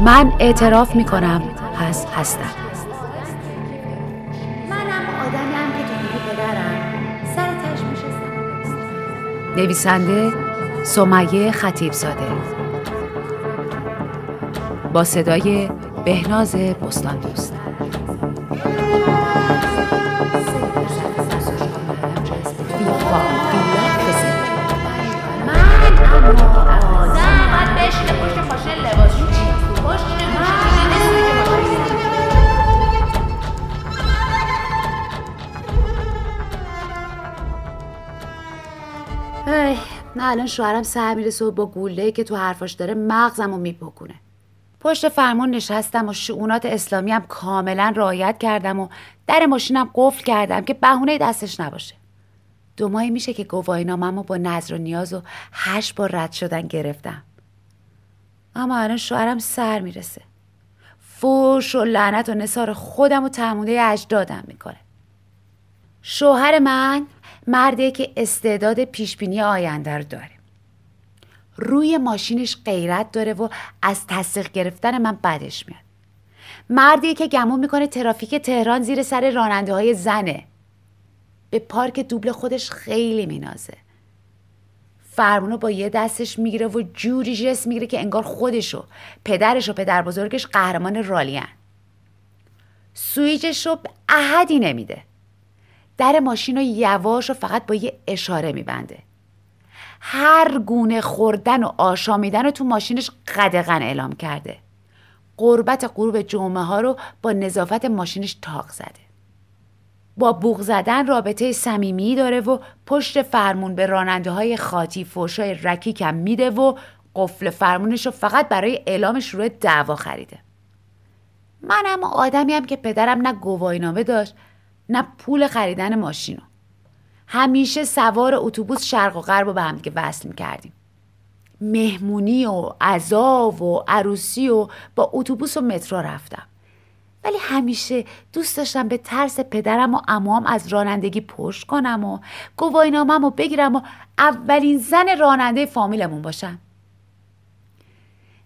من اعتراف می‌کنم پس هستم. منم آدمیم که تو پدرم. سر تش نویسنده سمیه خطیب زاده با صدای بهناز بستان دوست. نه الان شوهرم سر می‌رسه و با گوله که تو حرفاش داره مغزم رو میپکونه. پشت فرمون نشستم و شعونات اسلامی هم کاملا رعایت کردم و در ماشینم قفل کردم که بهونه دستش نباشه. دو ماهی میشه که گواهینامم با نظر و نیاز و هشت بار رد شدن گرفتم. اما الان شوهرم سر می‌رسه. فوش و لعنت و نصار خودم و تموده اجدادم می‌کنه. شوهر من مردی که استعداد پیشبینی آینده رو داره. روی ماشینش غیرت داره و از تصدیق گرفتن من بدش میاد. مردی که گمون می‌کنه ترافیک تهران زیر سر راننده های زنه. به پارک دوبل خودش خیلی مینازه. فرمونو با یه دستش می‌گیره و جوری جس می‌گیره که انگار خودشو پدرش و پدر بزرگش قهرمان رالیان سویجش رو احدی نمیده. در ماشین رو یواش و فقط با یه اشاره میبنده. هر گونه خوردن و آشامیدن رو تو ماشینش قدغن اعلام کرده. قربت غروب جمعه ها رو با نظافت ماشینش تاق زده. با بوغ زدن رابطه صمیمی داره و پشت فرمون به راننده های خاطی فوشای رکیکم میده و قفل فرمونش رو فقط برای اعلام شروع دعوا خریده. من اما آدمی که پدرم نه گواهینامه داشت نه پول خریدن ماشینو همیشه سوار اتوبوس شرق و غرب رو به هم وصل می‌کردیم. مهمونی و عزا و عروسی و با اتوبوس و مترو رفتم. ولی همیشه دوست داشتم به ترس پدرم و امام از رانندگی پشت کنم و گواهینامم رو بگیرم و اولین زن راننده فامیلمون باشم.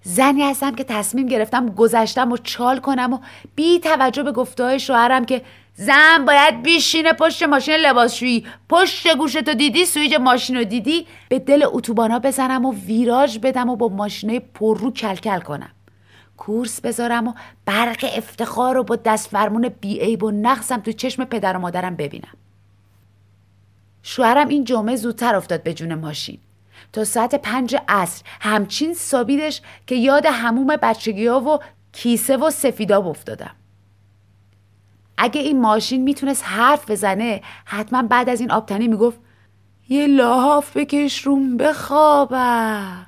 زنی هستم که تصمیم گرفتم گذشتم و چال کنم و بی توجه به گفته شوهرم که زن باید بیشینه پشت ماشین لباسشویی. پشت گوشتو دیدی سویج ماشین رو دیدی؟ به دل اتوبانا بزنم و ویراژ بدم و با ماشینای پررو کلکل کنم. کورس بذارم و برق افتخار رو با دست فرمون عیب و نقصم تو چشم پدر و مادرم ببینم. شوهرم این جمعه زودتر افتاد به جون ماشین. تا ساعت پنج عصر همچین سابیدش که یاد هموم بچگی ها و کیسه و سفیداب افتادم. اگه این ماشین می‌تونست حرف بزنه حتما بعد از این آبتنی می‌گفت یه لاحاف بکش روم بخوابم.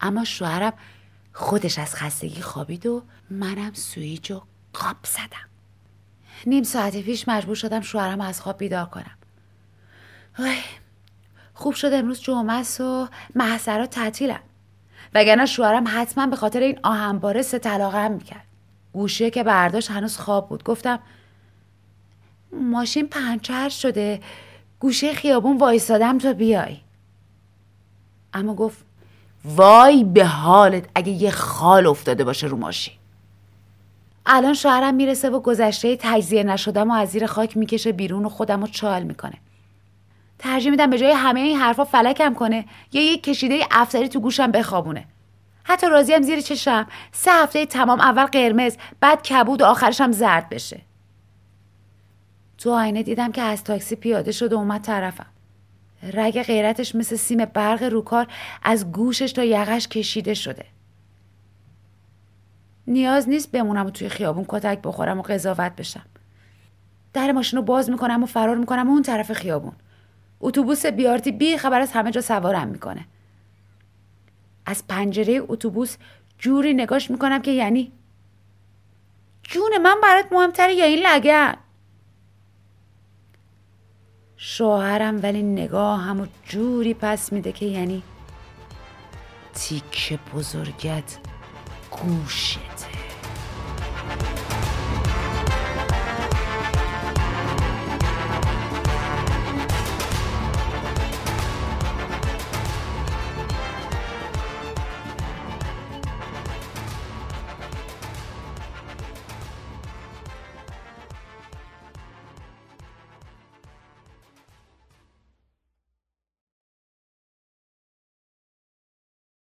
اما شوهرم خودش از خستگی خوابید و منم سویج و قاب زدم. نیم ساعت پیش مجبور شدم شوهرم از خواب بیدار کنم. خوب شد امروز جمعه است و محصرات تعطیلم وگرنه شوهرم حتما به خاطر این آهنباره سه طلاقه هم می‌کرد. گوشه که برداشت هنوز خواب بود. گفتم ماشین پنچر شده. گوشه خیابون وایستادم تا بیای. اما گفت وای به حالت اگه یه خال افتاده باشه رو ماشین. الان شوهرم می‌رسه و گذشته تجزیه نشدم و از زیر خاک می‌کشه بیرون و خودم رو چال می‌کنه. ترجیح میدم به جای همه این حرفا فلکم کنه. یا یک کشیده افتری تو گوشم بخوابونه. حتی راضیم زیر چشم. سه هفته تمام اول قرمز بعد کبود و آخرشم زرد بشه. تو آینه دیدم که از تاکسی پیاده شد و اومد طرفم. رگ غیرتش مثل سیم برق روکار از گوشش تا یقش کشیده شده. نیاز نیست بمونم و توی خیابون کتک بخورم و قضاوت بشم. در ماشین رو باز می‌کنم و فرار می‌کنم و اون طرف خیابون. اتوبوس بیارتی بی خبر از همه جا سوارم می‌کنه. از پنجره اتوبوس جوری نگاش می‌کنم که یعنی جون من برات مهمتره یا این لگن شوهرم ولی نگاه همو جوری پس میده که یعنی تیک بزرگت گوشه.